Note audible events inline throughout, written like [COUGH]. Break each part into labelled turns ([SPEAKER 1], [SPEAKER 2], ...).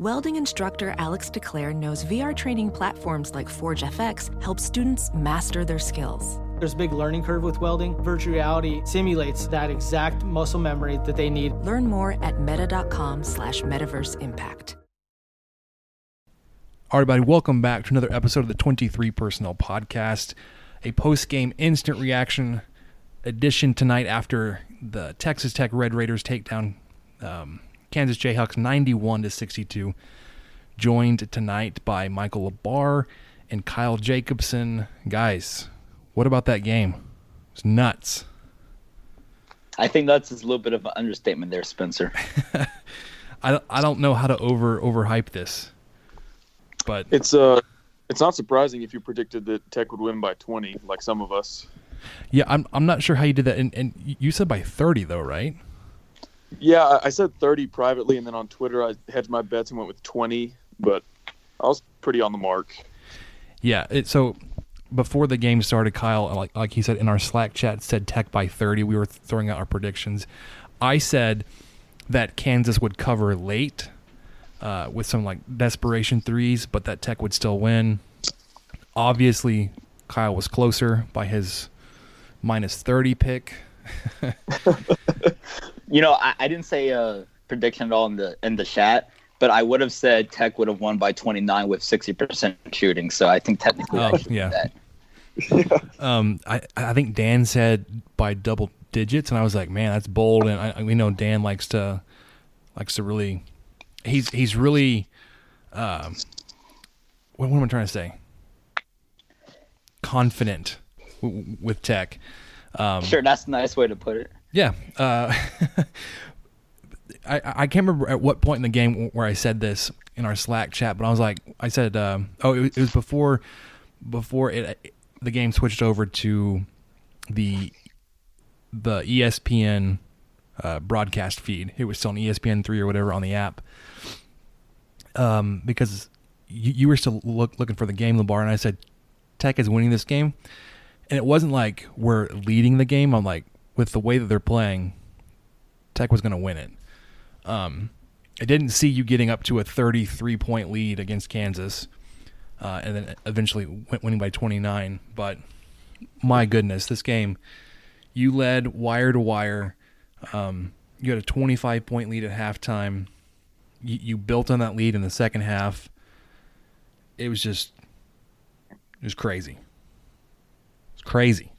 [SPEAKER 1] Welding instructor Alex DeClaire knows VR training platforms like Forge FX help students master their skills.
[SPEAKER 2] There's a big learning curve with welding. Virtual reality simulates that exact muscle memory that they need.
[SPEAKER 1] Learn more at meta.com slash metaverse impact.
[SPEAKER 3] All right, everybody, welcome back to another episode of the 23 Personnel Podcast, a post-game instant reaction edition tonight after the Texas Tech Red Raiders take down um, Kansas Jayhawks 91 to 62. Joined tonight by Michael LaBarre and Kyle Jacobson. Guys, what about that game? It's nuts.
[SPEAKER 4] I think that's a little bit of an understatement there, Spencer. [LAUGHS]
[SPEAKER 3] I, I don't know how to over overhype this, but
[SPEAKER 5] It's uh, it's not surprising if you predicted that Tech would win by 20, like some of us.
[SPEAKER 3] yeah, I'm I'm not sure how you did that. And, and you said by 30 though, right?
[SPEAKER 5] Yeah, I- said 30 privately, and then on Twitter I hedged my bets and went with 20, but I was pretty on the mark.
[SPEAKER 3] Yeah. It, so before the game started, Kyle, like like he said in our Slack chat, said Tech by 30. We were throwing out our predictions. I said that Kansas would cover late uh, with some like desperation threes, but that Tech would still win. Obviously, Kyle was closer by his minus 30 pick. [LAUGHS] [LAUGHS]
[SPEAKER 4] You know, I, I didn't say a prediction at all in the in the chat, but I would have said Tech would have won by 29 with 60% shooting. So I think technically
[SPEAKER 3] Oh,
[SPEAKER 4] should do
[SPEAKER 3] yeah.
[SPEAKER 4] that.
[SPEAKER 3] Um, I I think Dan said by double digits, and I was like, man, that's bold. And I, we know Dan likes to likes to really, he's he's really, um, what, what am I trying to say? Confident w- with tech. Um,
[SPEAKER 4] Sure, that's a nice way to put it.
[SPEAKER 3] Yeah. Uh, [LAUGHS] I, I can't remember at what point in the game where I said this in our Slack chat, but I was like, I said, um, oh, it was, it was before, before it, the game switched over to the, the ESPN uh, broadcast feed. It was still on ESPN three or whatever on the app. Um, because you, you were still look, looking for the game, LaBarre, and I said, Tech is winning this game, and it wasn't like we're leading the game. I'm like, with the way that they're playing, Tech was going to win it. Um, I didn't see you getting up to a 33 point lead against Kansas, uh, and then eventually winning by 29. But my goodness, this game, you led wire to wire. Um, you had a 25 point lead at halftime. You, you built on that lead in the second half. It was just, it was crazy. It's crazy.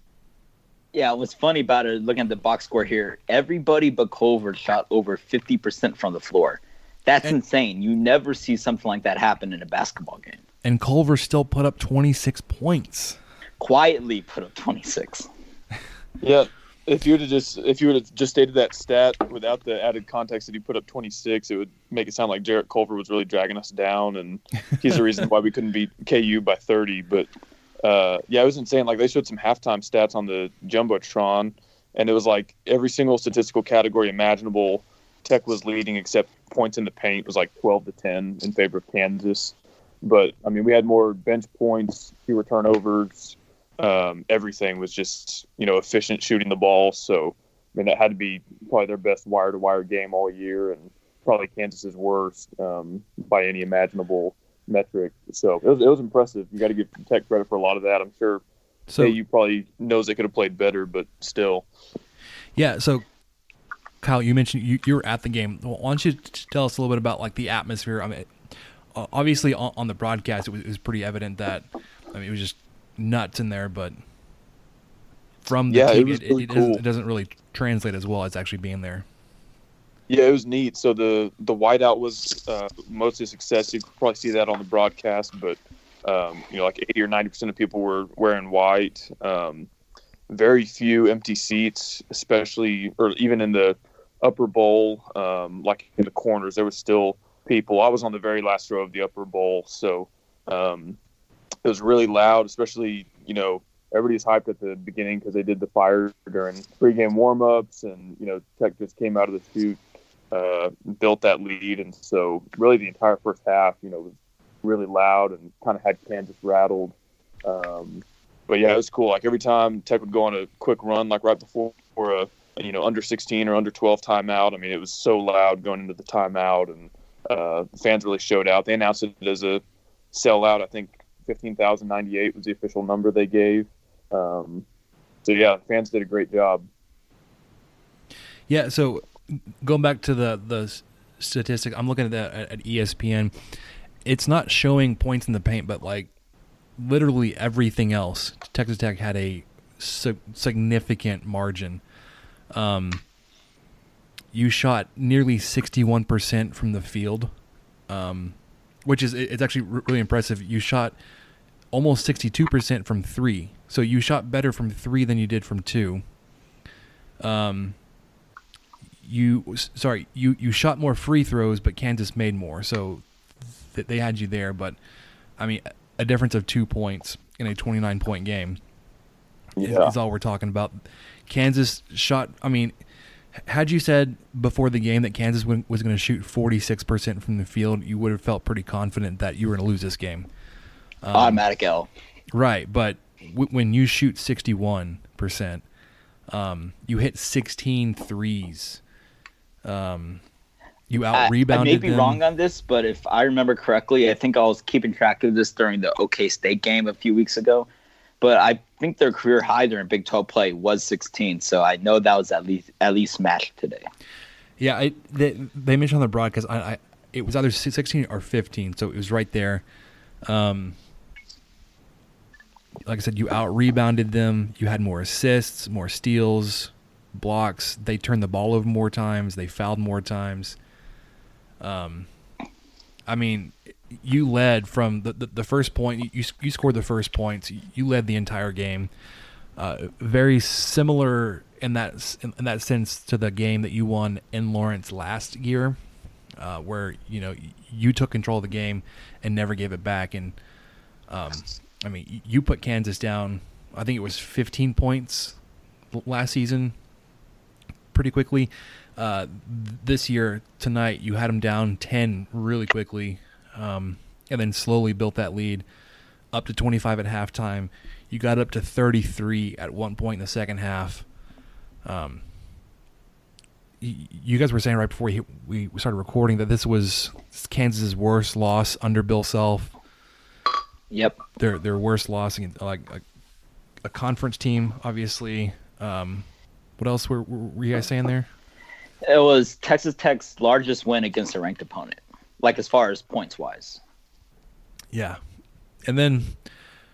[SPEAKER 4] Yeah, what's funny about it, looking at the box score here, everybody but Culver shot over 50% from the floor. That's insane. You never see something like that happen in a basketball game.
[SPEAKER 3] And Culver still put up 26 points.
[SPEAKER 4] Quietly put up 26. [LAUGHS]
[SPEAKER 5] Yeah, if you would have just if you would have just stated that stat without the added context that he put up 26, it would make it sound like Jarrett Culver was really dragging us down, and he's the reason [LAUGHS] why we couldn't beat KU by 30. But uh, yeah, it was insane. Like they showed some halftime stats on the jumbotron, and it was like every single statistical category imaginable. Tech was leading, except points in the paint was like 12 to 10 in favor of Kansas. But I mean, we had more bench points, fewer turnovers. Um, everything was just you know efficient shooting the ball. So I mean, that had to be probably their best wire to wire game all year, and probably Kansas's worst um, by any imaginable metric. So it was, it was impressive. You got to give Tech credit for a lot of that. I'm sure
[SPEAKER 3] So
[SPEAKER 5] KU probably knows they could have played better, but still.
[SPEAKER 3] Yeah. So, Kyle, you mentioned you, you were at the game. Well, Why don't you tell us a little bit about like the atmosphere? I mean, obviously on, on the broadcast, it was, it was pretty evident that I mean it was just nuts in there, but from the
[SPEAKER 5] Yeah, it
[SPEAKER 3] team,
[SPEAKER 5] was
[SPEAKER 3] it,
[SPEAKER 5] really
[SPEAKER 3] it,
[SPEAKER 5] cool.
[SPEAKER 3] it doesn't really translate as well as actually being there.
[SPEAKER 5] Yeah, it was neat. So the the whiteout was uh, mostly a success. You could probably see that on the broadcast, but um, you know, like eighty or ninety percent of people were wearing white. Um, very few empty seats, especially or even in the upper bowl, um, like in the corners, there was still people. I was on the very last row of the upper bowl, so um, it was really loud. Especially, you know, everybody's hyped at the beginning because they did the fire during pregame warmups, and you know, Tech just came out of the chute, uh, built that lead, and so really the entire first half, you know, was really loud and kind of had Kansas rattled. Um, but yeah, it was cool. Like every time Tech would go on a quick run, like right before a you know under 16 or under 12 timeout. I mean, it was so loud going into the timeout, and uh, fans really showed out. They announced it as a sellout. I think fifteen thousand ninety eight was the official number they gave. Um, so yeah, fans did a great job.
[SPEAKER 3] Yeah. So going back to the the statistic, I'm looking at that at, ESPN. It's not showing points in the paint, but like literally everything else, Texas Tech had a su- significant margin. Um, you shot nearly 61% from the field, um, which is it's actually really impressive. You shot almost 62% from three, so you shot better from three than you did from two. Um, you sorry, you you shot more free throws, but Kansas made more, so th- they had you there. But I mean, a difference of two points in a 29 point game
[SPEAKER 5] Yeah.
[SPEAKER 3] is all we're talking about. Kansas shot. I mean, had you said before the game that Kansas was going to shoot 46% from the field, you would have felt pretty confident that you were going to lose this game. Um,
[SPEAKER 4] Automatic L.
[SPEAKER 3] Right, but w- when you shoot 61%, um, you hit 16 threes. Um, you out
[SPEAKER 4] rebounded. I,
[SPEAKER 3] I
[SPEAKER 4] may be
[SPEAKER 3] them.
[SPEAKER 4] wrong on this, but if I remember correctly, I think I was keeping track of this during the OK State game a few weeks ago. But I think their career high during Big 12 play was 16, so I know that was at least at least matched today.
[SPEAKER 3] Yeah, I, they, they mentioned on the broadcast. I, I it was either sixteen or fifteen, so it was right there. Um, like I said, you out rebounded them. You had more assists, more steals, blocks. They turned the ball over more times. They fouled more times. Um, I mean, you led from the the, the first point. You you scored the first points. You led the entire game. Uh, very similar in that in, in that sense to the game that you won in Lawrence last year, uh, where you know you took control of the game and never gave it back. And um, I mean, you put Kansas down. I think it was 15 points last season, pretty quickly. Uh, this year tonight, you had them down 10 really quickly, um, and then slowly built that lead up to 25 at halftime. You got up to 33 at one point in the second half. Um, you guys were saying right before we, we started recording that this was Kansas's worst loss under Bill Self.
[SPEAKER 4] Yep.
[SPEAKER 3] Their their worst loss against like a, a conference team, obviously. Um, what else were, were you guys saying there?
[SPEAKER 4] It was Texas Tech's largest win against a ranked opponent, like as far as points wise.
[SPEAKER 3] Yeah. And then,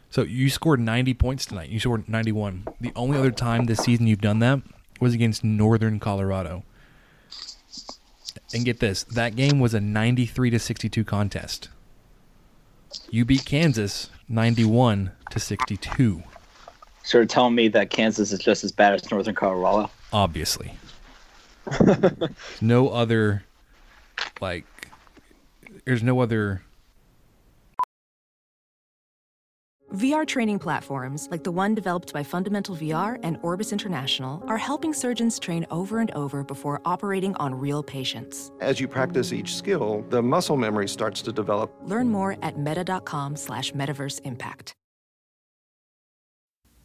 [SPEAKER 3] so you scored 90 points tonight. You scored 91. The only other time this season you've done that was against Northern Colorado. And get this, that game was a 93 to 62 contest. You beat Kansas 91 to 62,
[SPEAKER 4] So you're telling me that Kansas is just as bad as Northern Colorado?
[SPEAKER 3] obviously. [LAUGHS] no other like there's no other
[SPEAKER 1] VR training platforms, like the one developed by Fundamental VR and Orbis International, are helping surgeons train over and over before operating on real patients.
[SPEAKER 6] As you practice each skill, the muscle memory starts to develop.
[SPEAKER 1] Learn more at meta.com slash metaverse impact.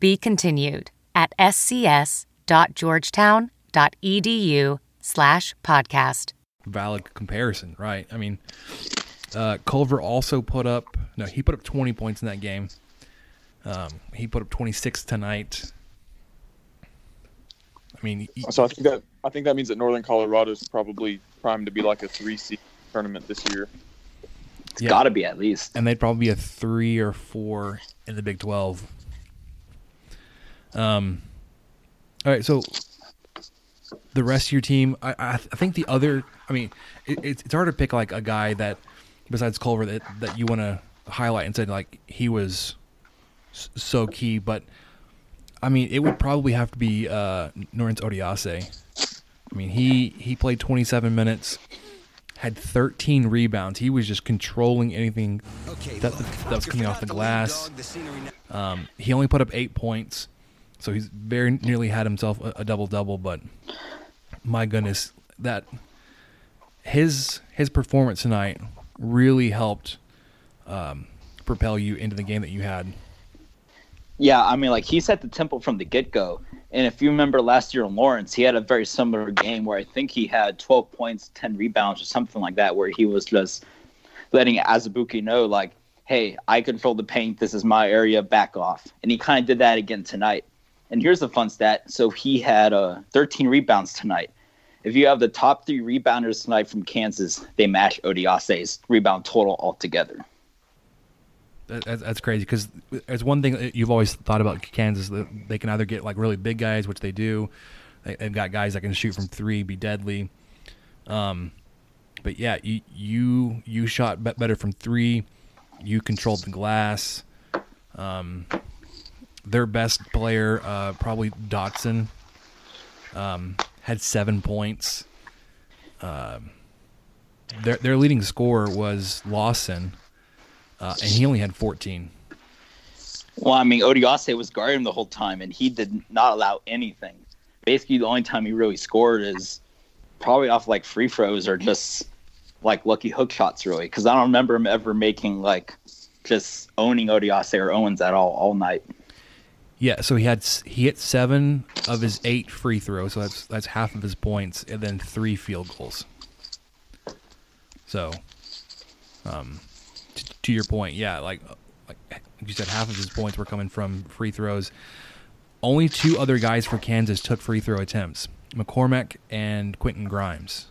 [SPEAKER 7] Be continued at scs.georgetown.edu slash podcast.
[SPEAKER 3] valid comparison, right? I mean, uh, Culver also put up no, he put up 20 points in that game. Um, he put up 26 tonight. I mean, he-
[SPEAKER 5] So I think that I think that means that Northern Colorado is probably primed to be like a three seed tournament this year.
[SPEAKER 4] It's
[SPEAKER 3] Yeah.
[SPEAKER 4] got to be at least.
[SPEAKER 3] and they'd probably be a three or four in the Big 12. Um, all right, so the rest of your team, I, I, I think the other, I mean, it, it's it's hard to pick like a guy that besides Culver that that you want to highlight and say like he was s- so key, but I mean, it would probably have to be uh, Norense Odiase. I mean, he he played 27 minutes, had 13 rebounds. He was just controlling anything that, that was coming off the glass. Um, he only put up eight points, so he's very nearly had himself a, a double double. But my goodness, that his his performance tonight really helped um, propel you into the game that you had.
[SPEAKER 4] Yeah, I mean, like he set the tempo from the get go. And if you remember last year in Lawrence, he had a very similar game where I think he had 12 points, 10 rebounds, or something like that, where he was just letting Azubuike know, like, hey, I control the paint. This is my area. Back off. And he kind of did that again tonight. And here's the fun stat. So he had uh, 13 rebounds tonight. If you have the top three rebounders tonight from Kansas, they match Odiase's rebound total altogether.
[SPEAKER 3] That's, crazy because it's one thing you've always thought about Kansas. That they can either get like really big guys, which they do. They, have got guys that can shoot from three, be deadly. Um, but yeah, you you you shot better from three. You controlled the glass. Um, their best player, uh, probably Dotson, um, had seven points. Uh, their their leading scorer was Lawson uh, and he only had 14.
[SPEAKER 4] Well, I mean, Odiase was guarding the whole time, and he did not allow anything. Basically, the only time he really scored is probably off like free throws or just like lucky hook shots, really. Because I don't remember him ever making like just owning Odiase or Owens at all all night.
[SPEAKER 3] Yeah, so he had he hit seven of his eight free throws, so that's that's half of his points, and then three field goals. So, um, to your point, yeah, like like you said, half of his points were coming from free throws. Only two other guys for Kansas took free throw attempts: McCormack and Quentin Grimes.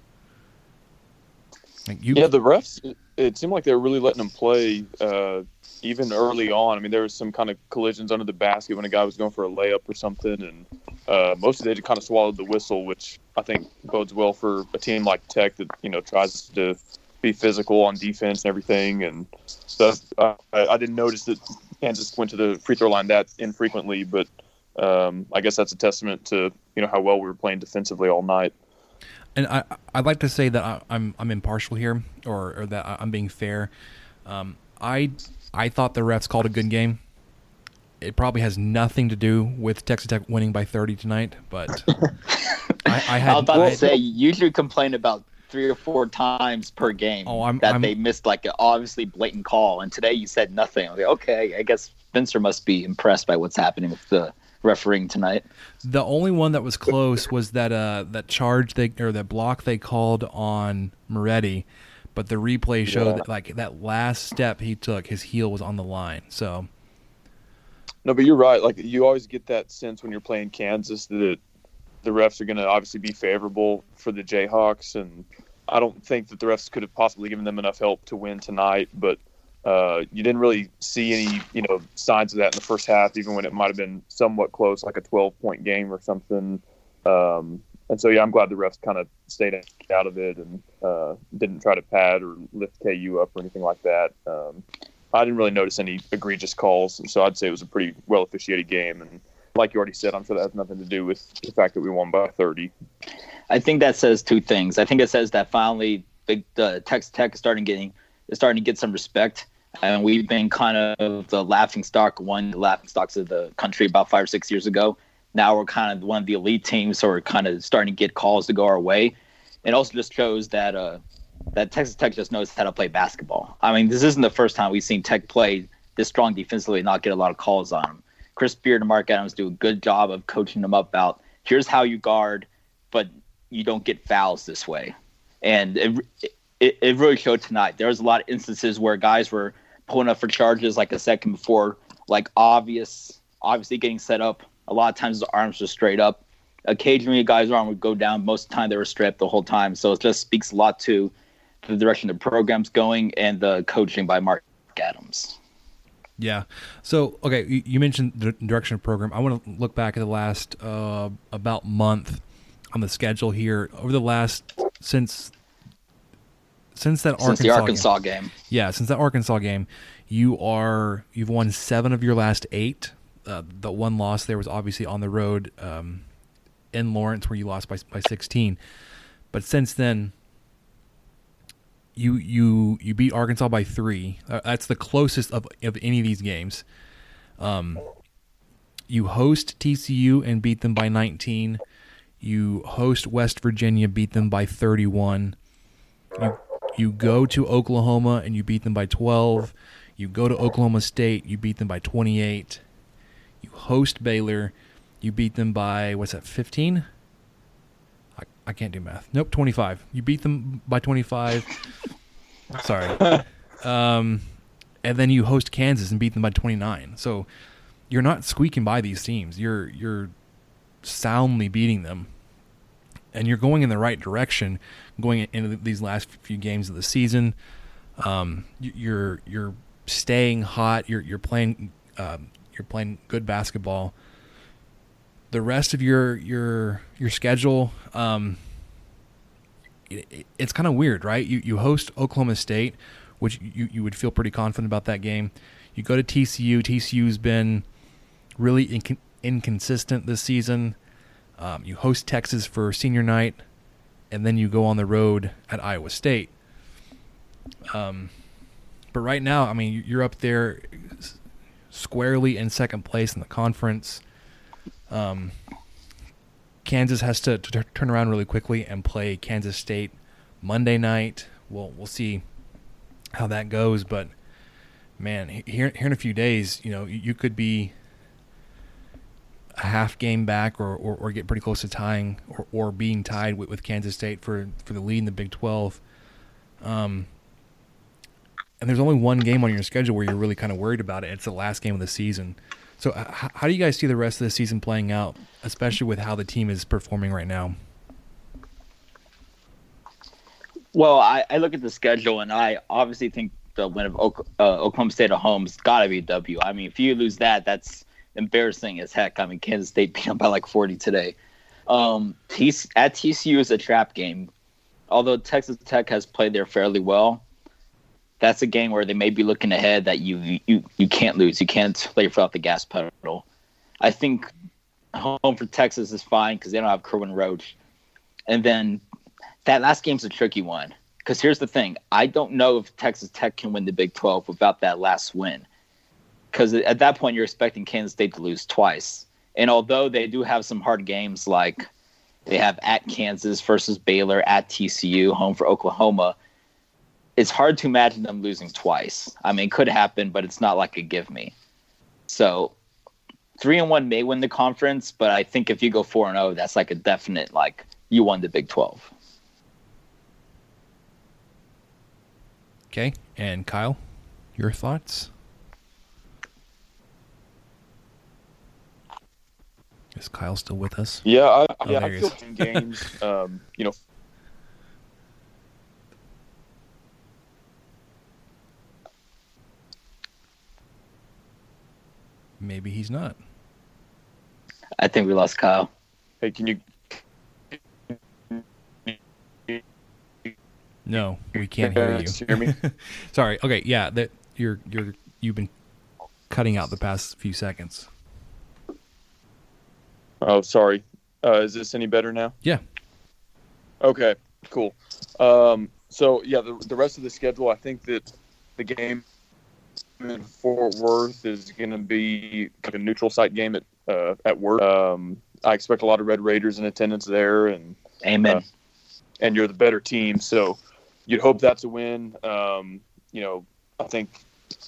[SPEAKER 5] Like you, yeah, the refs. It, seemed like they were really letting them play uh, even early on. I mean, there was some kind of collisions under the basket when a guy was going for a layup or something, and uh, most of they just kind of swallowed the whistle, which I think bodes well for a team like Tech that you know tries to be physical on defense and everything. And so uh, I, didn't notice that Kansas went to the free throw line that infrequently, but um, I guess that's a testament to you know how well we were playing defensively all night.
[SPEAKER 3] And I I'd like to say that I, am I'm, I'm impartial here, or, or that I'm being fair. Um, I I thought the refs called a good game. It probably has nothing to do with Texas Tech winning by 30 tonight, but [LAUGHS]
[SPEAKER 4] I, I had. I was about to say you usually complain about three or four times per game oh, I'm, that I'm, they missed like an obviously blatant call, and today you said nothing. Like, okay, I guess Spencer must be impressed by what's happening with the refereeing tonight.
[SPEAKER 3] The only one that was close was that uh that charge they or that block they called on Moretti, but the replay showed yeah. that, like that last step he took, his heel was on the line. So.
[SPEAKER 5] No, but you're right. Like you always get that sense when you're playing Kansas that the refs are going to obviously be favorable for the Jayhawks, and I don't think that the refs could have possibly given them enough help to win tonight. But uh, you didn't really see any, you know, signs of that in the first half, even when it might have been somewhat close, like a 12-point game or something. Um, and so, yeah, I'm glad the refs kind of stayed out of it and uh, didn't try to pad or lift KU up or anything like that. Um, I didn't really notice any egregious calls, so I'd say it was a pretty well officiated game. And like you already said, I'm sure that has nothing to do with the fact that we won by 30.
[SPEAKER 4] I think that says two things. I think it says that finally the, the Texas Tech is starting getting is starting to get some respect, and we've been kind of the laughing stock, one of the laughing stocks of the country about five or six years ago. Now we're kind of one of the elite teams, so we're kind of starting to get calls to go our way. It also just shows that uh, that Texas Tech just knows how to play basketball. I mean, this isn't the first time we've seen Tech play this strong defensively and not get a lot of calls on them. Chris Beard and Mark Adams do a good job of coaching them up about here's how you guard, but you don't get fouls this way. And it, it, it really showed tonight. There was a lot of instances where guys were pulling up for charges like a second before, like obvious, obviously getting set up. A lot of times the arms were straight up. Occasionally a guy's arm would go down. Most of the time they were stripped the whole time. So it just speaks a lot to the direction the program's going and the coaching by Mark Adams.
[SPEAKER 3] Yeah. So, okay, you mentioned the direction of program. I want to look back at the last uh, about month on the schedule here. Over the last since since that
[SPEAKER 4] since
[SPEAKER 3] Arkansas,
[SPEAKER 4] the Arkansas game. game.
[SPEAKER 3] Yeah, since that Arkansas game, you are you've won seven of your last eight. Uh, the one loss there was obviously on the road um, in Lawrence, where you lost by by 16. But since then, you you you beat Arkansas by three. Uh, that's the closest of of any of these games. Um, you host TCU and beat them by 19. You host West Virginia, beat them by 31. You you go to Oklahoma and you beat them by 12. You go to Oklahoma State, you beat them by 28. You host Baylor, you beat them by what's that 15? I, I can't do math. Nope, 25. You beat them by 25. [LAUGHS] Sorry. Um, and then you host Kansas and beat them by 29. So you're not squeaking by these teams. You're you're soundly beating them, and you're going in the right direction, going into these last few games of the season. Um, you're you're staying hot. You're you're playing um, you're playing good basketball. The rest of your your your schedule, um, it, it's kind of weird, right? You you host Oklahoma State, which you you would feel pretty confident about that game. You go to TCU. TCU's been really inc- inconsistent this season. Um, you host Texas for senior night, and then you go on the road at Iowa State. Um, but right now, I mean, you're up there squarely in second place in the conference. Um, Kansas has to, to, turn around really quickly and play Kansas State Monday night. We'll we'll see how that goes, but man, here here in a few days, you know, you, could be a half game back or, or, or, get pretty close to tying or, or being tied with, with Kansas State for, for the lead in the Big 12. Um, and there's only one game on your schedule where you're really kind of worried about it. It's the last game of the season. So, h- how do you guys see the rest of the season playing out, especially with how the team is performing right now?
[SPEAKER 4] Well, I, I look at the schedule and I obviously think the win of uh, Oklahoma State at home has got to be a W. I mean, if you lose that, that's embarrassing as heck. I mean, Kansas State [LAUGHS] beat them by like 40 today. Um, at TCU is a trap game. Although Texas Tech has played there fairly well, that's a game where they may be looking ahead that you you you can't lose. You can't play without the gas pedal. I think home for Texas is fine because they don't have Kerwin Roach, and then that last game's a tricky one. Because here's the thing: I don't know if Texas Tech can win the Big 12 without that last win because at that point you're expecting Kansas State to lose twice. And although they do have some hard games, like they have at Kansas versus Baylor, at TCU, home for Oklahoma, it's hard to imagine them losing twice. I mean, it could happen, but it's not like a give me. So three and one may win the conference, but I think if you go four and zero, oh, that's like a definite like you won the Big Twelve.
[SPEAKER 3] Okay, and Kyle, your thoughts? Is Kyle still with us?
[SPEAKER 5] Yeah, I, oh, yeah, I feel in games. [LAUGHS] Um, you know,
[SPEAKER 3] maybe he's not.
[SPEAKER 4] I think we lost Kyle.
[SPEAKER 5] Hey, can you?
[SPEAKER 3] No, we can't hear you.
[SPEAKER 5] hear me? [LAUGHS]
[SPEAKER 3] Sorry. Okay. Yeah. That you're you're you've been cutting out the past few seconds.
[SPEAKER 5] Oh, sorry. Uh, is this any better now?
[SPEAKER 3] Yeah.
[SPEAKER 5] Okay, cool. Um, so yeah, the, the rest of the schedule, I think that the game in Fort Worth is going to be like a neutral site game at uh, at work. Um, I expect a lot of Red Raiders in attendance there, and
[SPEAKER 4] amen. Uh,
[SPEAKER 5] and you're the better team, so you'd hope that's a win. Um, you know, I think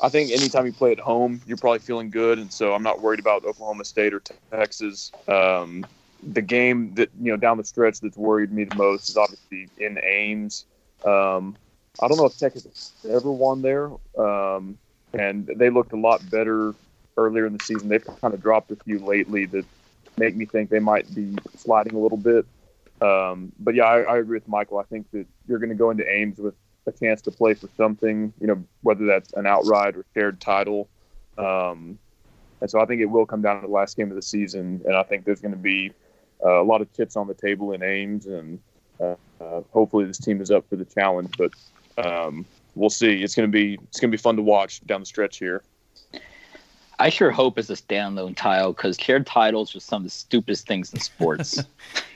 [SPEAKER 5] I think anytime you play at home, you're probably feeling good, and so I'm not worried about Oklahoma State or Texas. Um, the game that you know down the stretch that's worried me the most is obviously in Ames. Um, I don't know if Texas ever won there, um, and they looked a lot better earlier in the season. They've kind of dropped a few lately that make me think they might be sliding a little bit. Um, but yeah, I, I, agree with Michael. I think that you're going to go into Ames with a chance to play for something, you know, whether that's an outright or shared title. Um, and so I think it will come down to the last game of the season, and I think there's going to be uh, a lot of chips on the table in Ames, and uh, uh, hopefully this team is up for the challenge. But um, we'll see. It's going to be it's going to be fun to watch down the stretch here.
[SPEAKER 4] I sure hope it's a standalone title because shared titles are some of the stupidest things in sports.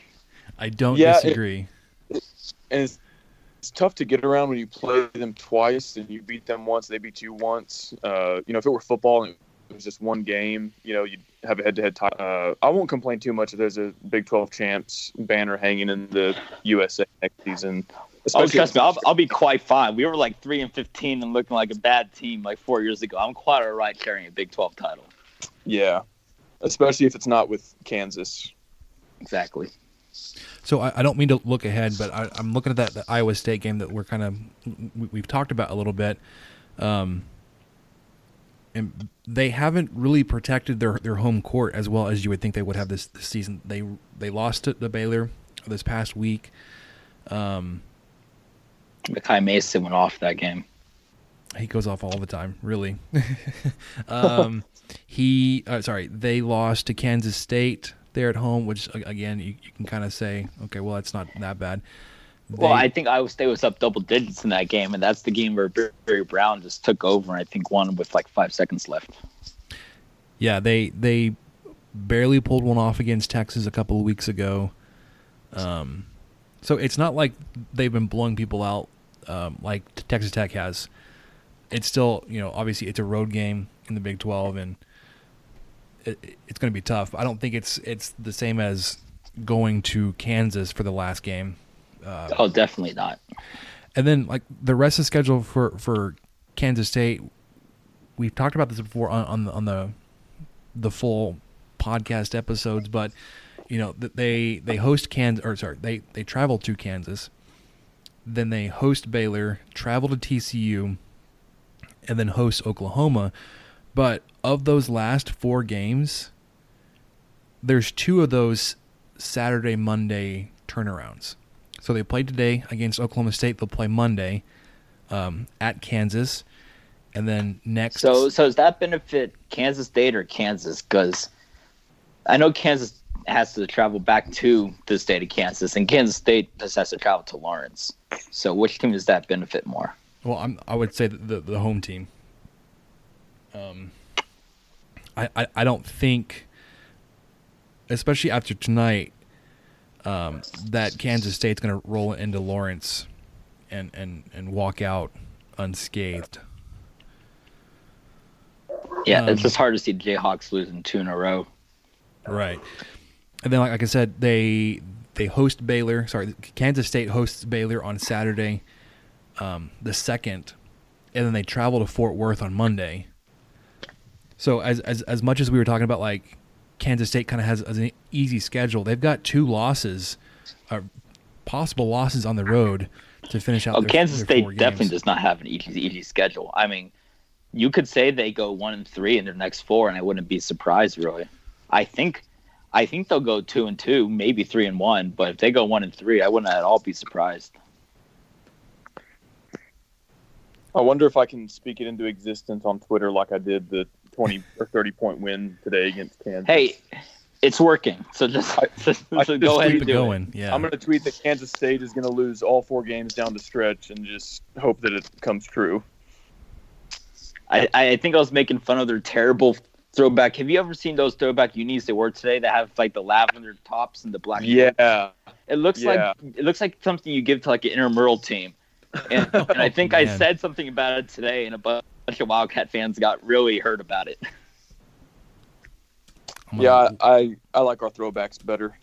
[SPEAKER 4] [LAUGHS]
[SPEAKER 3] I don't yeah, disagree.
[SPEAKER 5] It, it, and it's it's, tough to get around when you play them twice and you beat them once, they beat you once. Uh, you know, if it were football and it was just one game, you know, you'd have a head-to-head tie. Uh, I won't complain too much if there's a Big 12 champs banner hanging in the USA next season.
[SPEAKER 4] Oh, trust me, I'll, I'll be quite fine. We were like three and fifteen and looking like a bad team like four years ago. I'm quite all right carrying a Big 12 title.
[SPEAKER 5] Yeah, especially if it's not with Kansas.
[SPEAKER 4] Exactly.
[SPEAKER 3] So I, I don't mean to look ahead, but I, I'm looking at that the Iowa State game that we're kind of we, we've talked about a little bit. Um, and they haven't really protected their, their home court as well as you would think they would have this, this season. They they lost to, to Baylor this past week. Um,
[SPEAKER 4] Makai Mason went off that game.
[SPEAKER 3] He goes off all the time, really. [LAUGHS] um, he uh, sorry, they lost to Kansas State there at home, which again you, you can kind of say, okay, well that's not that bad.
[SPEAKER 4] They, well, I think Iowa State was up double digits in that game, and that's the game where Barry Brown just took over, and I think won with like five seconds left.
[SPEAKER 3] Yeah, they they barely pulled one off against Texas a couple of weeks ago. Um, so it's not like they've been blowing people out um, like Texas Tech has. It's still, you know, obviously it's a road game in the Big 12, and it, it's going to be tough. I don't think it's it's the same as going to Kansas for the last game.
[SPEAKER 4] Uh, oh, definitely not.
[SPEAKER 3] And then like the rest of the schedule for for Kansas State, we've talked about this before on on the, on the the full podcast episodes, but you know they they host Kansas or sorry they they travel to Kansas, then they host Baylor, travel to TCU, and then host Oklahoma. But of those last four games, there's two of those Saturday Monday turnarounds. So they played today against Oklahoma State. They'll play Monday um, at Kansas, and then next.
[SPEAKER 4] So, so does that benefit Kansas State or Kansas? Because I know Kansas has to travel back to the state of Kansas, and Kansas State just has to travel to Lawrence. So, which team does that benefit more?
[SPEAKER 3] Well, I'm, i would say the the home team. Um, I, I, I don't think, especially after tonight, um, that Kansas State's going to roll into Lawrence and, and, and walk out unscathed.
[SPEAKER 4] Yeah, um, it's just hard to see the Jayhawks losing two in a row.
[SPEAKER 3] Right. And then, like, like I said, they they host Baylor. Sorry, Kansas State hosts Baylor on Saturday, um, the second, and then they travel to Fort Worth on Monday. So as as as much as we were talking about, like Kansas State kind of has an easy schedule, they've got two losses, uh, possible losses on the road to finish out.
[SPEAKER 4] Oh,
[SPEAKER 3] their,
[SPEAKER 4] Kansas
[SPEAKER 3] their
[SPEAKER 4] State definitely does not have an easy easy schedule. I mean, you could say they go one and three in their next four, and I wouldn't be surprised really. I think I think they'll go two and two, maybe three and one. But if they go one and three, I wouldn't at all be surprised.
[SPEAKER 5] I wonder if I can speak it into existence on Twitter like I did the twenty [LAUGHS] or thirty point win today against Kansas.
[SPEAKER 4] Hey, it's working. So just, I, [LAUGHS] just, I so go ahead and do
[SPEAKER 3] going.
[SPEAKER 4] It.
[SPEAKER 3] Yeah,
[SPEAKER 5] I'm going to tweet that Kansas State is going to lose all four games down the stretch and just hope that it comes true.
[SPEAKER 4] I, I think I was making fun of their terrible throwback. Have you ever seen those throwback unis they wore today that have like the lavender tops and the black?
[SPEAKER 5] Yeah.
[SPEAKER 4] Shorts? It looks yeah. like it looks like something you give to like an intramural team. And, [LAUGHS] and I think I said something about it today, and a bunch of Wildcat fans got really hurt about it.
[SPEAKER 5] Yeah, I I like our throwbacks better.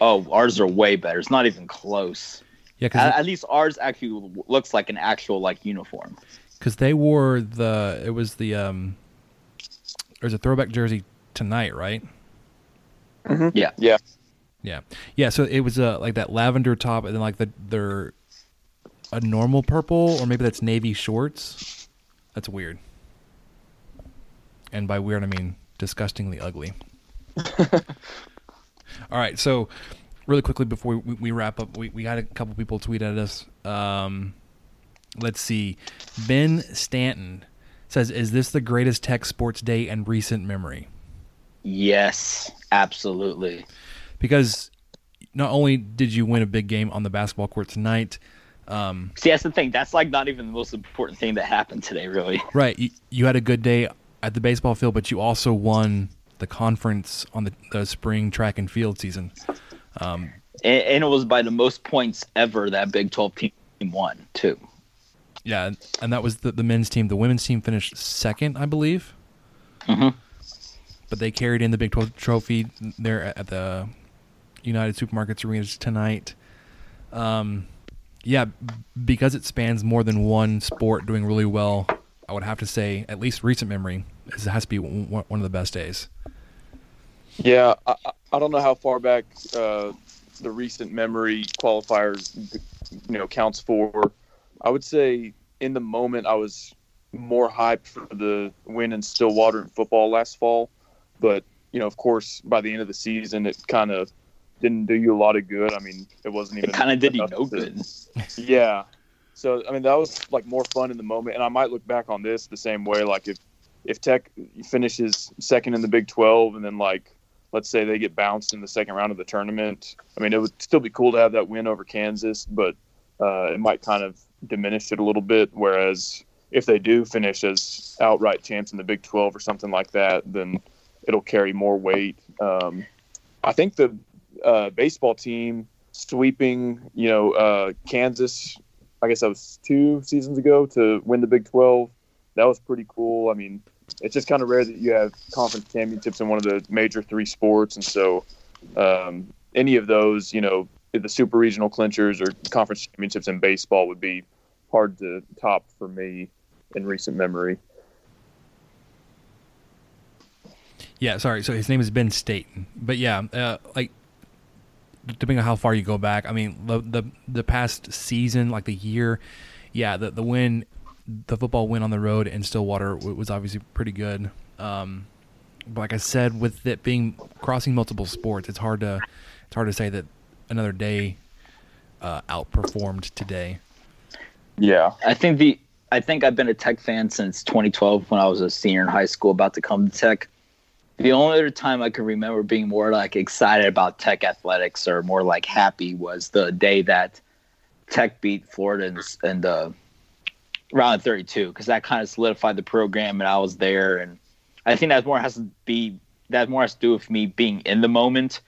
[SPEAKER 4] Oh, ours are way better. It's not even close.
[SPEAKER 3] Yeah,
[SPEAKER 4] at, at least ours actually looks like an actual like uniform.
[SPEAKER 3] Because they wore the it was the um there's a throwback jersey tonight, right?
[SPEAKER 4] Mm-hmm. Yeah.
[SPEAKER 5] Yeah.
[SPEAKER 3] Yeah. Yeah. So it was uh, like that lavender top, and then like the their a normal purple, or maybe that's navy shorts. That's weird. And by weird, I mean disgustingly ugly. [LAUGHS] All right. So, really quickly before we, we wrap up, we, we had a couple people tweet at us. Um, let's see. Ben Stanton says, "Is this the greatest Tech sports day in recent memory?"
[SPEAKER 4] Yes, absolutely.
[SPEAKER 3] Because not only did you win a big game on the basketball court tonight. Um,
[SPEAKER 4] See, that's the thing. That's like not even the most important thing that happened today, really.
[SPEAKER 3] Right. You, you had a good day at the baseball field, but you also won the conference on the, the spring track and field season. Um,
[SPEAKER 4] and, and, it was by the most points ever that Big 12 team won, too.
[SPEAKER 3] Yeah, and that was the, the men's team. The women's team finished second, I believe.
[SPEAKER 4] Mhm.
[SPEAKER 3] But they carried in the Big 12 trophy there at the United Supermarkets arenas tonight. Um, yeah, because it spans more than one sport doing really well, I would have to say, at least recent memory, this has to be one of the best days.
[SPEAKER 5] Yeah, I, I- I don't know how far back uh, the recent memory qualifiers, you know, counts for. I would say in the moment I was more hyped for the win in Stillwater in football last fall, but you know, of course, by the end of the season, it kind of didn't do you a lot of good. I mean, it wasn't even
[SPEAKER 4] It kind of did you no good. [LAUGHS]
[SPEAKER 5] yeah. So I mean that was like more fun in the moment, and I might look back on this the same way. Like if if Tech finishes second in the Big Twelve, and then like let's say they get bounced in the second round of the tournament, I mean it would still be cool to have that win over Kansas, but uh, it might kind of diminish it a little bit. Whereas if they do finish as outright champs in the Big Twelve or something like that, then it'll carry more weight. Um, I think the uh, baseball team sweeping, you know, uh, Kansas. I guess that was two seasons ago to win the Big Twelve. That was pretty cool. I mean, it's just kind of rare that you have conference championships in one of the major three sports, and so um, any of those, you know, the super regional clinchers or conference championships in baseball would be hard to top for me in recent memory.
[SPEAKER 3] Yeah, sorry. So his name is Ben Staten. But yeah, uh, like depending on how far you go back, I mean the the the past season, like the year, yeah, the the win, the football win on the road in Stillwater was obviously pretty good. Um, but like I said, with it being crossing multiple sports, it's hard to it's hard to say that another day uh, outperformed today.
[SPEAKER 5] Yeah,
[SPEAKER 4] I think the I think I've been a Tech fan since 2012 when I was a senior in high school about to come to Tech. The only other time I can remember being more like excited about Tech athletics or more like happy was the day that Tech beat Florida in, in the round of 32 because that kind of solidified the program and I was there and I think that more has to be that more has to do with me being in the moment.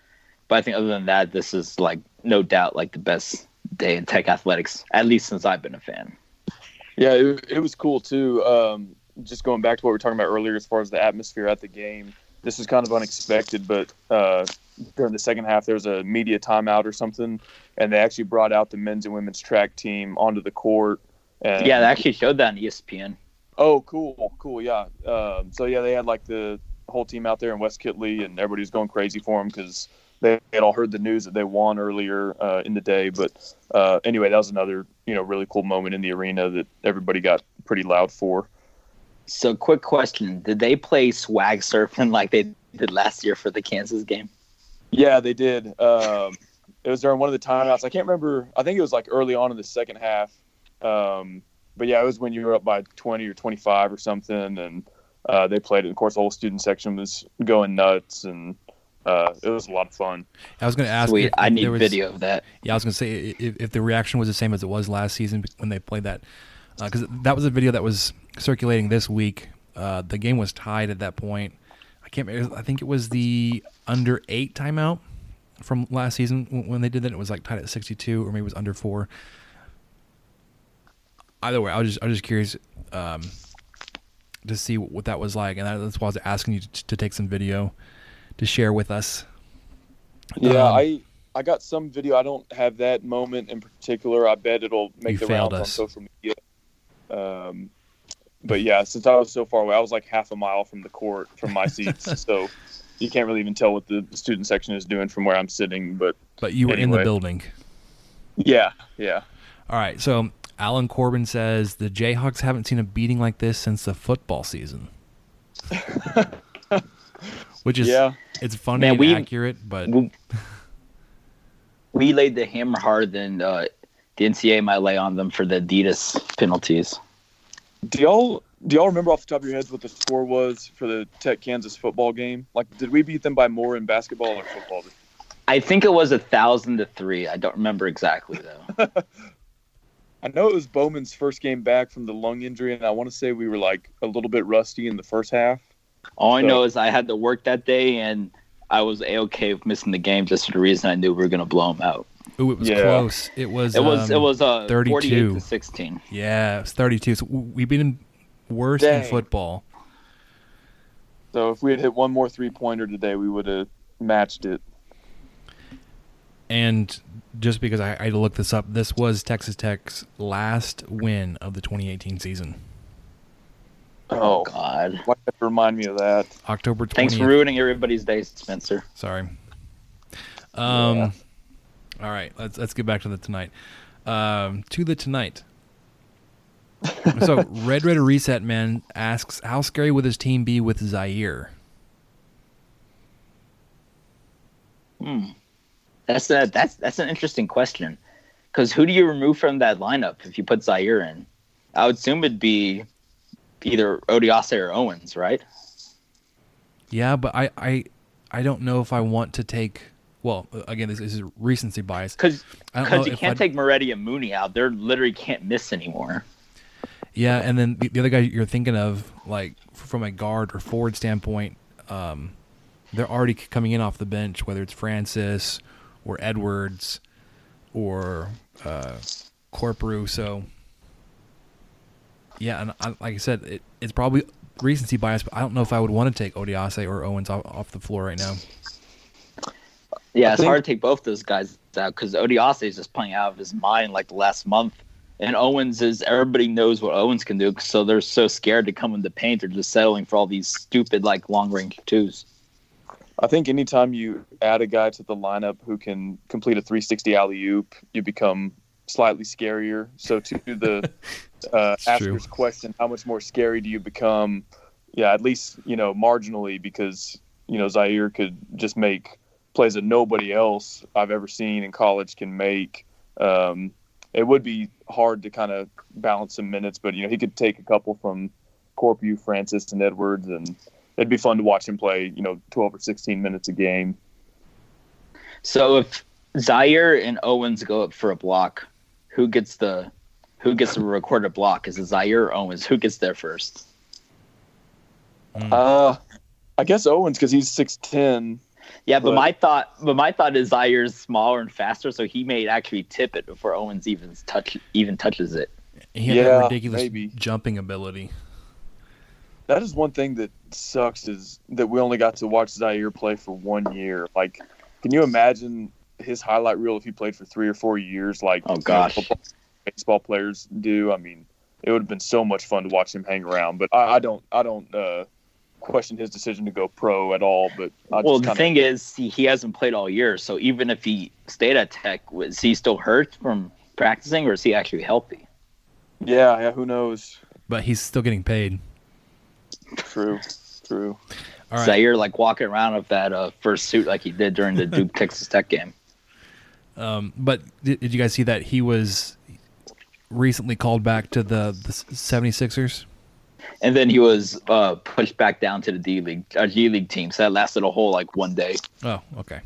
[SPEAKER 4] But I think other than that, this is like no doubt like the best day in Tech athletics at least since I've been a fan.
[SPEAKER 5] Yeah, it, it was cool too. Um, just going back to what we were talking about earlier, as far as the atmosphere at the game, this was kind of unexpected. But uh, during the second half, there was a media timeout or something, and they actually brought out the men's and women's track team onto the court. And,
[SPEAKER 4] Yeah, they actually showed that on ESPN.
[SPEAKER 5] Oh, cool, cool, yeah. Um, so yeah, they had like the whole team out there in Wes Kittley, and everybody was going crazy for them because they had all heard the news that they won earlier uh, in the day. But uh, anyway, that was another you know really cool moment in the arena that everybody got pretty loud for.
[SPEAKER 4] So, quick question: Did they play swag surfing like they did last year for the Kansas game?
[SPEAKER 5] Yeah, they did. Um, it was during one of the timeouts. I can't remember. I think it was like early on in the second half. Um, but yeah, it was when you were up by 20 or 25 or something, and uh, they played it. Of course, the whole student section was going nuts, and uh, it was a lot of fun.
[SPEAKER 3] I was going to ask.
[SPEAKER 4] Sweet,
[SPEAKER 3] if-
[SPEAKER 4] I need
[SPEAKER 3] there was-
[SPEAKER 4] video of that.
[SPEAKER 3] Yeah, I was gonna say if, if the reaction was the same as it was last season when they played that, because that was a video that was circulating this week. Uh, the game was tied at that point. I can't. remember. I think it was the under eight timeout from last season when when they did that. It was like tied at sixty-two, or maybe it was under four. Either way, I was just I was just curious um, to see what that was like, and that's why I was asking you to, to take some video to share with us.
[SPEAKER 5] Yeah,
[SPEAKER 3] Um,
[SPEAKER 5] I I got some video. I don't have that moment in particular. I bet it'll make the rounds on
[SPEAKER 3] us.
[SPEAKER 5] social media. Um, but yeah, since I was so far away, I was like half a mile from the court from my seats, [LAUGHS] so you can't really even tell what the student section is doing from where I'm sitting. But
[SPEAKER 3] But you were in the building.
[SPEAKER 5] yeah, yeah.
[SPEAKER 3] All right, so Alan Corbin says the Jayhawks haven't seen a beating like this since the football season. [LAUGHS] Which is
[SPEAKER 5] Yeah.
[SPEAKER 3] It's funny
[SPEAKER 4] Man,
[SPEAKER 3] and
[SPEAKER 4] we-
[SPEAKER 3] accurate, but
[SPEAKER 4] We, [LAUGHS] we laid the hammer harder than uh, the NCAA might lay on them for the Adidas penalties.
[SPEAKER 5] Do y'all do y'all remember off the top of your heads what the score was for the Tech Kansas football game? Like, did we beat them by more in basketball or football?
[SPEAKER 4] I think it was a thousand to three. I don't remember exactly though. [LAUGHS]
[SPEAKER 5] I know it was Bowman's first game back from the lung injury, and I want to say we were like a little bit rusty in the first half.
[SPEAKER 4] All I
[SPEAKER 5] So-
[SPEAKER 4] know is I had to work that day, and I was a okay with missing the game just for the reason I knew we were going to blow them out.
[SPEAKER 3] Ooh, it was
[SPEAKER 5] Yeah.
[SPEAKER 3] close. It was.
[SPEAKER 4] It was it
[SPEAKER 3] um,
[SPEAKER 4] was uh 48
[SPEAKER 3] 32.
[SPEAKER 4] to 16.
[SPEAKER 3] Yeah, it was 32. So we've been worse in football.
[SPEAKER 5] So if we had hit one more three pointer today, we would have matched it.
[SPEAKER 3] And just because I, I had to look this up, this was Texas Tech's last win of the 2018 season.
[SPEAKER 5] Oh,
[SPEAKER 4] God.
[SPEAKER 5] why you have remind me of that?
[SPEAKER 3] October 20th.
[SPEAKER 4] Thanks for ruining everybody's day, Spencer.
[SPEAKER 3] Sorry. Um, All right, let's let's get back to the tonight. Um, to the tonight. so [LAUGHS] Red Red Reset Man asks, how scary would his team be with Zhaire? Hmm.
[SPEAKER 4] That's a, that's that's an interesting question. Because who do you remove from that lineup if you put Zhaire in? I would assume it'd be either Odiase or Owens, right?
[SPEAKER 3] Yeah, but I, I I don't know if I want to take. Well, again, this is recency bias.
[SPEAKER 4] Because
[SPEAKER 3] I
[SPEAKER 4] you can't
[SPEAKER 3] I'd-
[SPEAKER 4] take Moretti and Mooney out. They're literally can't miss anymore.
[SPEAKER 3] Yeah, and then the, the other guy you're thinking of, like from a guard or forward standpoint, um, they're already coming in off the bench, whether it's Francis or Edwards or uh, Corprew. So, yeah, and I, like I said, it, it's probably recency bias, but I don't know if I would want to take Odiase or Owens off, off the floor right now.
[SPEAKER 4] Yeah,
[SPEAKER 5] I
[SPEAKER 4] it's
[SPEAKER 5] think-
[SPEAKER 4] hard to take both those guys out because Odiase is just playing out of his mind like the last month. And Owens is everybody knows what Owens can do, so they're so scared to come in the paint. They're just settling for all these stupid like long range twos.
[SPEAKER 5] I think anytime you add a guy to the lineup who can complete a 360 alley oop, you become slightly scarier. So to the [LAUGHS] uh,
[SPEAKER 3] It's true.
[SPEAKER 5] asker's question, how much more scary do you become? Yeah, at least you know marginally because you know Zhaire could just make plays that nobody else I've ever seen in college can make. Um, it would be hard to kind of balance some minutes, but you know he could take a couple from Corprew, Francis, and Edwards, and it'd be fun to watch him play. You know, 12 or 16 minutes a game.
[SPEAKER 4] So if Zaire and Owens go up for a block, who gets the who gets to record a block? Is it Zhaire or Owens? Who gets there first?
[SPEAKER 5] Uh, I guess Owens because he's 6'10.
[SPEAKER 4] Yeah, but,
[SPEAKER 5] But-
[SPEAKER 4] my thought, but my thought is Zhaire's smaller and faster, so he may actually tip it before Owens even touch even touches it.
[SPEAKER 3] He had
[SPEAKER 5] Yeah,
[SPEAKER 3] that ridiculous
[SPEAKER 5] maybe.
[SPEAKER 3] jumping ability.
[SPEAKER 5] That is one thing that sucks is that we only got to watch Zhaire play for one year. Like, can you imagine his highlight reel if he played for three or four years? Like,
[SPEAKER 4] Oh,
[SPEAKER 5] you know,
[SPEAKER 4] gosh.
[SPEAKER 5] football- baseball players do. I mean, it would have been so much fun to watch him hang around. But I, I don't, I don't uh, question his decision to go pro at all. But I
[SPEAKER 4] well,
[SPEAKER 5] just
[SPEAKER 4] the
[SPEAKER 5] kinda,
[SPEAKER 4] thing is, he, he hasn't played all year, so even if he stayed at Tech, was he still hurt from practicing, or is he actually healthy?
[SPEAKER 5] yeah, yeah, who knows?
[SPEAKER 3] But he's still getting paid.
[SPEAKER 5] True, true.
[SPEAKER 3] All right.
[SPEAKER 4] Zhaire like walking around with that uh, first suit like he did during the [LAUGHS] Duke Texas Tech game.
[SPEAKER 3] Um, but did, did you guys see that he was recently called back to the, the 76ers?
[SPEAKER 4] And then he was uh, pushed back down to the D League, uh, G League team. So that lasted a whole like one day.
[SPEAKER 3] Oh, okay.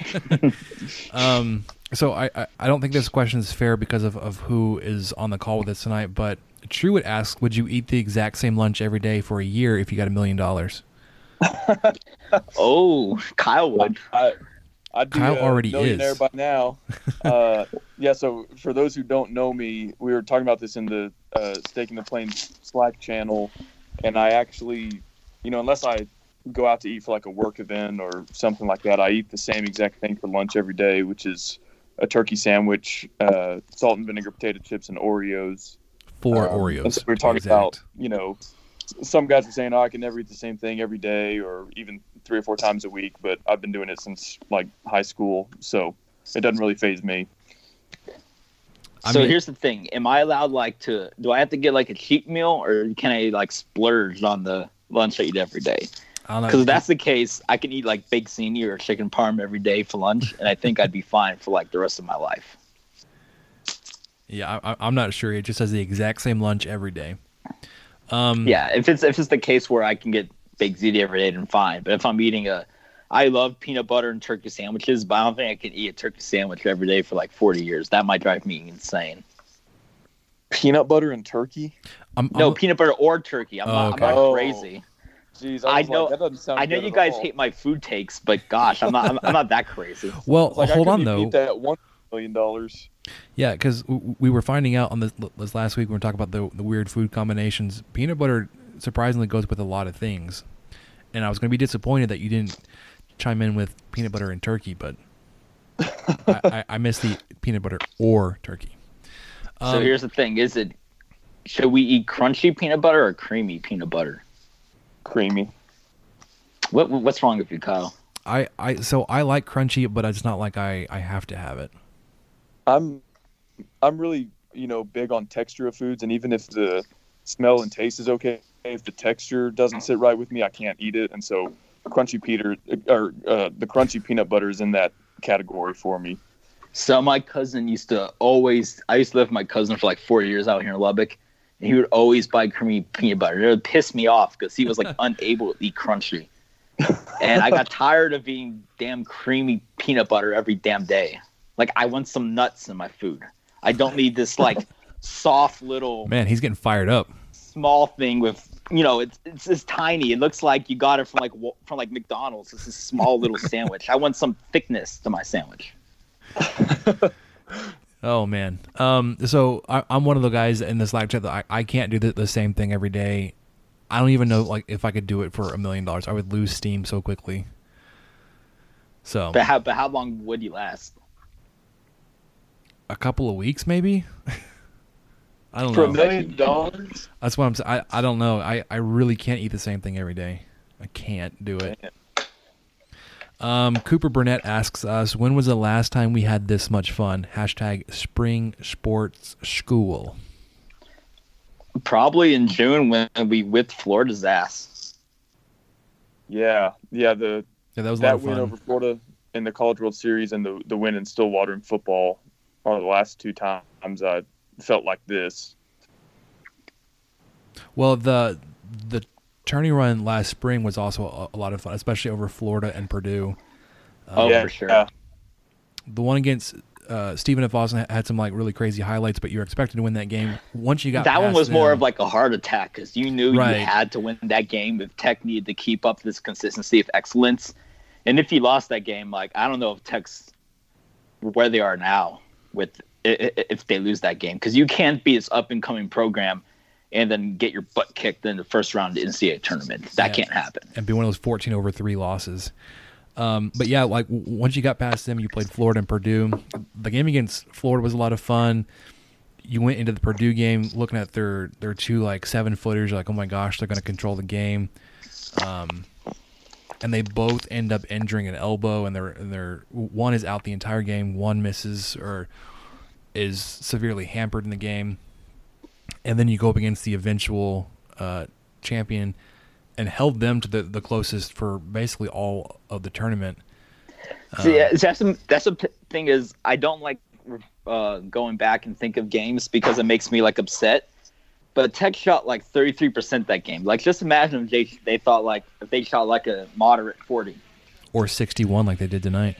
[SPEAKER 3] [LAUGHS] um, so I, I, I don't think this question is fair because of, of who is on the call with us tonight, but True would ask, would you eat the exact same lunch every day for a year if you got a million dollars? [LAUGHS]
[SPEAKER 4] Oh, Kyle would.
[SPEAKER 5] I, I'd be
[SPEAKER 3] Kyle
[SPEAKER 5] a
[SPEAKER 3] already
[SPEAKER 5] millionaire
[SPEAKER 3] is.
[SPEAKER 5] by now. [LAUGHS] Uh, yeah. So for those who don't know me, we were talking about this in the uh, Staking the Plane Slack channel, and I actually, you know, unless I go out to eat for like a work event or something like that, I eat the same exact thing for lunch every day, which is a turkey sandwich, uh, salt and vinegar potato chips, and Oreos.
[SPEAKER 3] Four
[SPEAKER 5] Um,
[SPEAKER 3] Oreos.
[SPEAKER 5] so we were talking
[SPEAKER 3] Exact.
[SPEAKER 5] about, you know, some guys were saying, "Oh, I can never eat the same thing every day, or even three or four times a week." But I've been doing it since like high school, so it doesn't really phase me.
[SPEAKER 3] I
[SPEAKER 4] so
[SPEAKER 3] mean-
[SPEAKER 4] here's the thing: Am I allowed like to? Do I have to get like a cheat meal, or can I like splurge on the lunch I eat every day?
[SPEAKER 3] I don't know.
[SPEAKER 4] Because if that's the case, I can eat like baked ziti or chicken parm every day for lunch, and I think I'd be fine for like the rest of my life.
[SPEAKER 3] yeah, I, I- I'm not sure. It just says the exact same lunch every day. Um,
[SPEAKER 4] Yeah, if it's if it's the case where I can get baked ziti every day, then fine. But if I'm eating a, I love peanut butter and turkey sandwiches, but I don't think I can eat a turkey sandwich every day for like 40 years. That might drive me insane.
[SPEAKER 5] Peanut butter and turkey.
[SPEAKER 3] I'm,
[SPEAKER 4] No
[SPEAKER 3] I'm-
[SPEAKER 4] peanut butter or turkey. I'm,
[SPEAKER 3] Oh,
[SPEAKER 4] not,
[SPEAKER 3] okay.
[SPEAKER 4] I'm not
[SPEAKER 5] Oh.
[SPEAKER 4] crazy.
[SPEAKER 5] Jeez,
[SPEAKER 4] I
[SPEAKER 5] was
[SPEAKER 4] know-
[SPEAKER 5] Like, that doesn't sound
[SPEAKER 4] I know you guys
[SPEAKER 5] all.
[SPEAKER 4] hate my food takes, but gosh, I'm not. I'm, I'm not that crazy. [LAUGHS]
[SPEAKER 3] well,
[SPEAKER 5] It's like, I
[SPEAKER 3] hold on though.
[SPEAKER 5] That one million dollars.
[SPEAKER 3] Yeah, because we were finding out on this, this last week when we were talking about the, the weird food combinations. Peanut butter surprisingly goes with a lot of things, and I was going to be disappointed that you didn't chime in with peanut butter and turkey, but I, I, I miss the peanut butter or turkey.
[SPEAKER 4] so
[SPEAKER 3] Um,
[SPEAKER 4] here's the thing: is it should we eat crunchy peanut butter or creamy peanut butter?
[SPEAKER 5] Creamy.
[SPEAKER 4] What what's wrong with you, Kyle?
[SPEAKER 3] I, I so I like crunchy, but it's not like I, I have to have it.
[SPEAKER 5] I'm I'm really you know big on texture of foods, and even if the smell and taste is okay, if the texture doesn't sit right with me, I can't eat it. And so, crunchy Peter or uh, the crunchy peanut butter is in that category for me.
[SPEAKER 4] So my cousin used to always. I used to live with my cousin for like four years out here in Lubbock, and he would always buy creamy peanut butter. It would piss me off because he was like [LAUGHS] unable to eat crunchy, and I got [LAUGHS] tired of eating damn creamy peanut butter every damn day. Like I want some nuts in my food. I don't need this like [LAUGHS] soft little
[SPEAKER 3] Man, he's getting fired up.
[SPEAKER 4] small thing with you know it's it's just tiny. It looks like you got it from like from like McDonald's. It's a small little [LAUGHS] sandwich. I want some thickness to my sandwich. [LAUGHS]
[SPEAKER 3] Oh man. Um. So I, I'm one of the guys in the Slack chat that I, I can't do the, the same thing every day. I don't even know like if I could do it for a million dollars. I would lose steam so quickly. So
[SPEAKER 4] But how but how long would you last?
[SPEAKER 3] a couple of weeks maybe. [LAUGHS] I don't
[SPEAKER 5] For a million dollars,
[SPEAKER 3] That's what I'm saying. I, I don't know. I, I really can't eat the same thing every day. I can't do it. Um, Cooper Burnett asks us, when was the last time we had this much fun? Hashtag spring sports school.
[SPEAKER 4] Probably in June when we whipped Florida's ass.
[SPEAKER 5] yeah, yeah. The
[SPEAKER 3] Yeah, that was a lot
[SPEAKER 5] that
[SPEAKER 3] of
[SPEAKER 5] win
[SPEAKER 3] fun.
[SPEAKER 5] over Florida in the College World Series and the the win in Stillwater in football are the last two times I felt like this.
[SPEAKER 3] Well, the the turning run last spring was also a, a lot of fun, especially over Florida and Purdue.
[SPEAKER 4] Oh,
[SPEAKER 5] yeah,
[SPEAKER 4] for sure.
[SPEAKER 5] yeah.
[SPEAKER 3] The one against uh, Stephen F. Austin had some like really crazy highlights, but you were expected to win that game. Once you got
[SPEAKER 4] that one
[SPEAKER 3] past
[SPEAKER 4] was more of like a heart attack because you knew
[SPEAKER 3] Right.
[SPEAKER 4] you had to win that game if Tech needed to keep up this consistency of excellence. And if you lost that game, like I don't know if Tech's where they are now with i- i- if they lose that game because you can't be this up and coming program and then get your butt kicked in the first round of the NCAA tournament. That
[SPEAKER 3] Yeah.
[SPEAKER 4] can't happen.
[SPEAKER 3] and be one of those 14 over three losses. Um, but yeah, like once you got past them, you played Florida and Purdue. The game against Florida was a lot of fun. You went into the Purdue game looking at their their two like seven footers. You're like, oh my gosh, they're going to control the game. Um, and they both end up injuring an elbow, and they're and they're one is out the entire game, one misses or is severely hampered in the game. And then you go up against the eventual uh, champion and held them to the, the closest for basically all of the tournament.
[SPEAKER 4] See, yeah, that's the, that's the thing is I don't like uh, going back and think of games because it makes me like upset. But Tech shot like 33% that game. Like just imagine if they they thought like if they shot like a moderate 40.
[SPEAKER 3] Or 61 like they did tonight.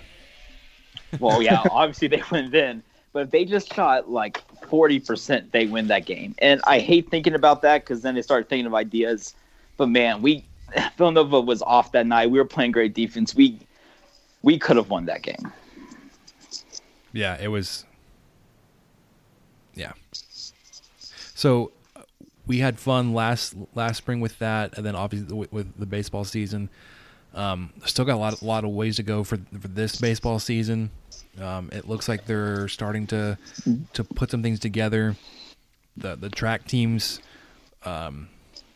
[SPEAKER 4] Well, yeah, [LAUGHS] obviously they win then. But if they just shot like 40%, they win that game. And I hate thinking about that because then they start thinking of ideas. But man, we [LAUGHS] Villanova was off that night. We were playing great defense. We we could have won that game.
[SPEAKER 3] Yeah, it was. Yeah. So we had fun last last spring with that, and then obviously with, with the baseball season. Um, still got a lot a lot of ways to go for for this baseball season. Um, it looks like they're starting to to put some things together. The the track teams, um,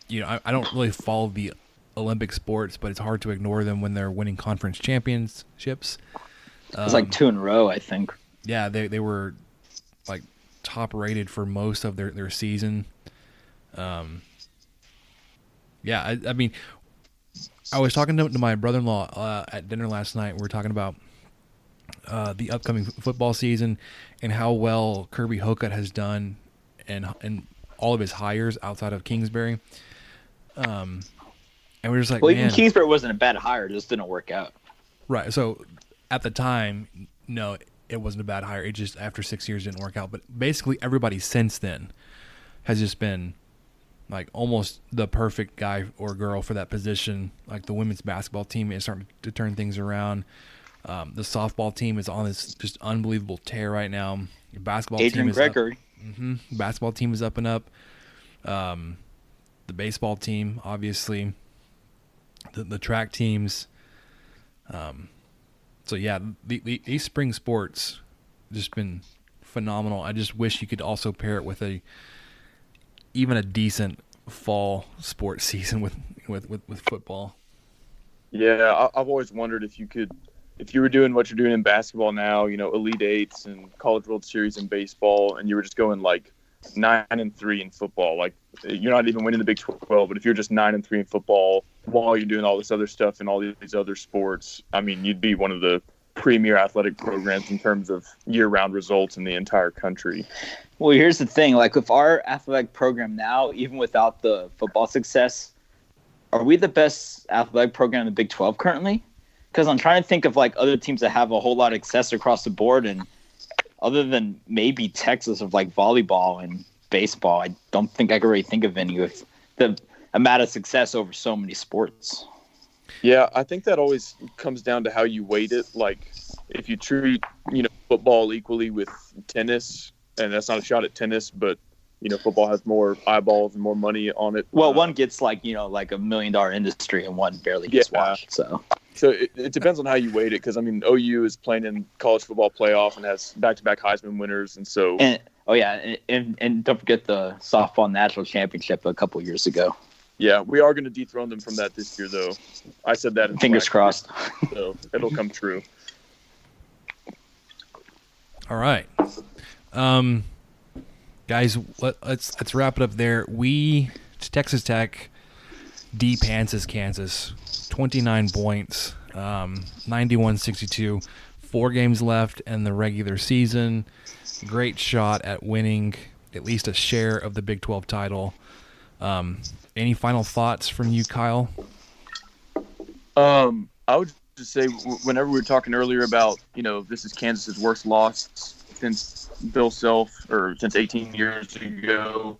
[SPEAKER 3] you know, I, I don't really follow the Olympic sports, but it's hard to ignore them when they're winning conference championships.
[SPEAKER 4] It was like two in a row, I think.
[SPEAKER 3] yeah, they they were like top rated for most of their their season. Um, yeah, I, I mean, I was talking to, to my brother in law uh, at dinner last night. We were talking about uh, the upcoming football season and how well Kirby Hocutt has done and and all of his hires outside of Kingsbury. Um, and we are just like,
[SPEAKER 4] Well, even Kingsbury wasn't a bad hire; it just didn't work out.
[SPEAKER 3] Right. So at the time, no, it wasn't a bad hire. It just after six years didn't work out. But basically, everybody since then has just been like almost the perfect guy or girl for that position. Like the women's basketball team is starting to turn things around. Um, the softball team is on this just unbelievable tear right now. The basketball
[SPEAKER 4] Adrian
[SPEAKER 3] team is
[SPEAKER 4] Gregory.
[SPEAKER 3] Up. hmm Basketball team is up and up. Um, the baseball team, obviously. The the track teams. Um, so yeah, the, the, these spring sports just been phenomenal. I just wish you could also pair it with a even a decent fall sports [LAUGHS] season with with with, with football.
[SPEAKER 5] Yeah, I, I've always wondered if you could, if you were doing what you're doing in basketball now, you know, Elite Eights and College World Series in baseball, and you were just going like nine and three in football. Like you're not even winning the Big 12, but if you're just nine and three in football while you're doing all this other stuff and all these other sports, I mean, you'd be one of the premier athletic programs in terms of year-round results in the entire country.
[SPEAKER 4] Well, here's the thing: like with our athletic program now, even without the football success, are we the best athletic program in the Big 12 currently? Because I'm trying to think of like other teams that have a whole lot of success across the board, and other than maybe Texas of like volleyball and baseball, I don't think I can really think of any with the amount of success over so many sports.
[SPEAKER 5] Yeah, I think that always comes down to how you weight it. Like if you treat, you know, football equally with tennis, and that's not a shot at tennis, but you know, football has more eyeballs and more money on it.
[SPEAKER 4] Well,
[SPEAKER 5] Uh,
[SPEAKER 4] one gets like you know like a million dollar industry, and one barely gets
[SPEAKER 5] Yeah.
[SPEAKER 4] watched. So
[SPEAKER 5] So it, it depends on how you weight it, because I mean, OU is playing in college football playoff and has back-to-back Heisman winners, and so
[SPEAKER 4] and oh yeah, and and, and don't forget the softball national championship a couple years ago.
[SPEAKER 5] yeah, we are going to dethrone them from that this year, though. I said that. In
[SPEAKER 4] Fingers
[SPEAKER 5] last
[SPEAKER 4] crossed.
[SPEAKER 5] year, so it'll come true.
[SPEAKER 3] All right, um, guys, let, let's let's wrap it up there. We Texas Tech, deep Kansas, Kansas, twenty nine points, um, 91-62. Four games left in the regular season. Great shot at winning at least a share of the Big Twelve title. Um, any final thoughts from you, Kyle?
[SPEAKER 5] Um, I would just say whenever we were talking earlier about you know this is Kansas's worst loss since Bill Self or since 18 years ago.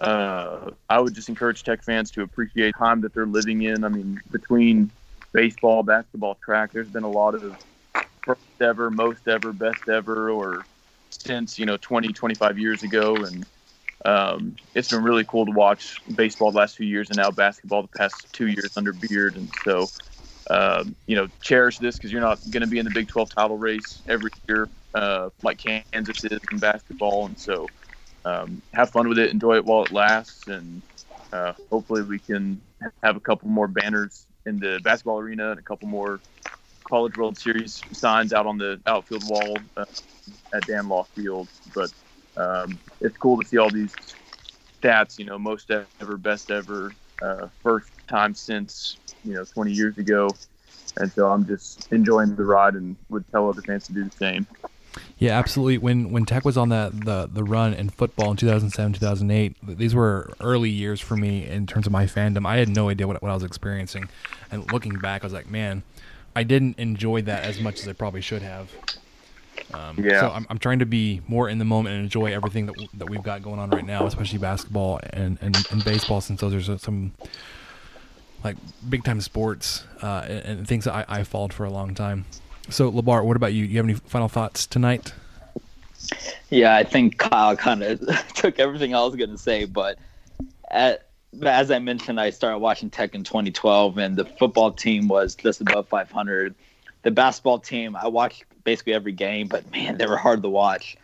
[SPEAKER 5] Uh, I would just encourage Tech fans to appreciate time that they're living in. I mean, between baseball, basketball, track, there's been a lot of first ever, most ever, best ever, or since you know 20, 25 years ago, and um, it's been really cool to watch baseball the last few years and now basketball the past two years under Beard. And so, um, you know, cherish this because you're not going to be in the Big 12 title race every year uh, like Kansas is in basketball. And so, um, have fun with it, enjoy it while it lasts, and uh, hopefully we can have a couple more banners in the basketball arena and a couple more College World Series signs out on the outfield wall uh, at Dan Law Field. But um, it's cool to see all these stats. You know, most ever, best ever, uh, first time since you know 20 years ago, and so I'm just enjoying the ride and would tell other fans to do the same.
[SPEAKER 3] Yeah, absolutely. When when Tech was on that the the run in football in 2007, 2008, these were early years for me in terms of my fandom. I had no idea what, what I was experiencing, and looking back, I was like, man, I didn't enjoy that as much as I probably should have. Um,
[SPEAKER 5] Yeah.
[SPEAKER 3] So I'm, I'm trying to be more in the moment and enjoy everything that w- that we've got going on right now, especially basketball and and, and baseball, since those are some like big time sports uh, and, and things that I, I followed for a long time. So, LaBarre, what about you? You have any final thoughts tonight?
[SPEAKER 4] Yeah, I think Kyle kind of [LAUGHS] took everything I was going to say, but at, as I mentioned, I started watching Tech in 2012, and the football team was just above 500. The basketball team, I watched basically every game, but man, they were hard to watch.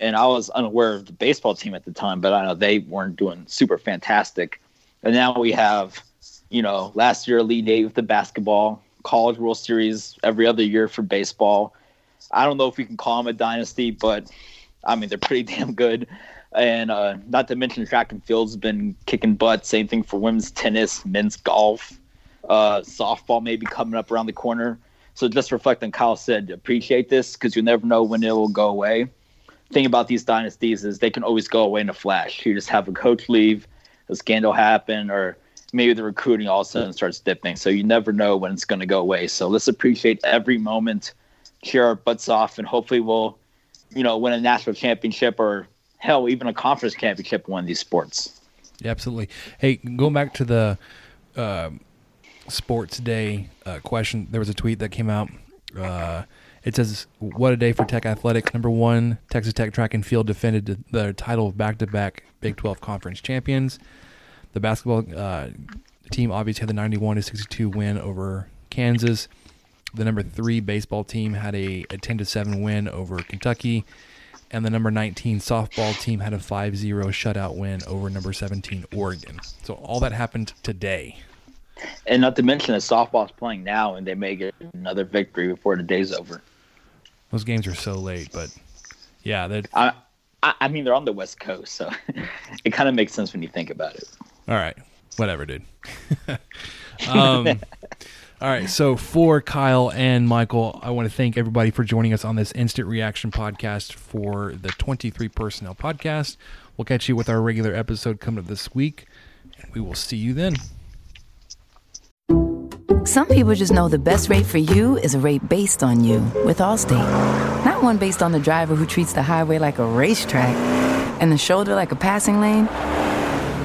[SPEAKER 4] And I was unaware of the baseball team at the time, but I know they weren't doing super fantastic. And now we have, you know, last year Elite Eight with the basketball, College World Series every other year for baseball. I don't know if we can call them a dynasty, but I mean they're pretty [LAUGHS] damn good. And uh, not to mention track and field's been kicking butt. Same thing for women's tennis, men's golf, uh, softball maybe coming up around the corner. So just reflecting, Kyle said, appreciate this because you never know when it will go away. Thing about these dynasties is they can always go away in a flash. You just have a coach leave, a scandal happen, or maybe the recruiting all of a sudden starts dipping. So you never know when it's going to go away. So let's appreciate every moment, cheer our butts off, and hopefully we'll, you know, win a national championship or hell, even a conference championship in one of these sports.
[SPEAKER 3] Yeah, absolutely. Hey, going back to the uh, sports day uh, question, there was a tweet that came out Uh, it says, "What a day for Tech athletics." Number one, Texas Tech track and field defended the title of back-to-back Big 12 conference champions. The basketball uh, team obviously had the 91 to 62 win over Kansas. The number three baseball team had a, a 10 to 7 win over Kentucky. And the number 19 softball team had a 5 0 shutout win over number 17 Oregon. So all that happened today.
[SPEAKER 4] And not to mention that softball's playing now, and they may get another victory before the day's over.
[SPEAKER 3] Those games are so late, but yeah, that.
[SPEAKER 4] I, I, I mean, they're on the West Coast, so [LAUGHS] it kind of makes sense when you think about it.
[SPEAKER 3] All right, whatever, dude. [LAUGHS] um, all right, so for Kyle and Michael, I want to thank everybody for joining us on this instant reaction podcast for the 23 Personnel podcast. We'll catch you with our regular episode coming up this week, and we will see you then.
[SPEAKER 8] Some people just know the best rate for you is a rate based on you with Allstate. Not one based on the driver who treats the highway like a racetrack and the shoulder like a passing lane.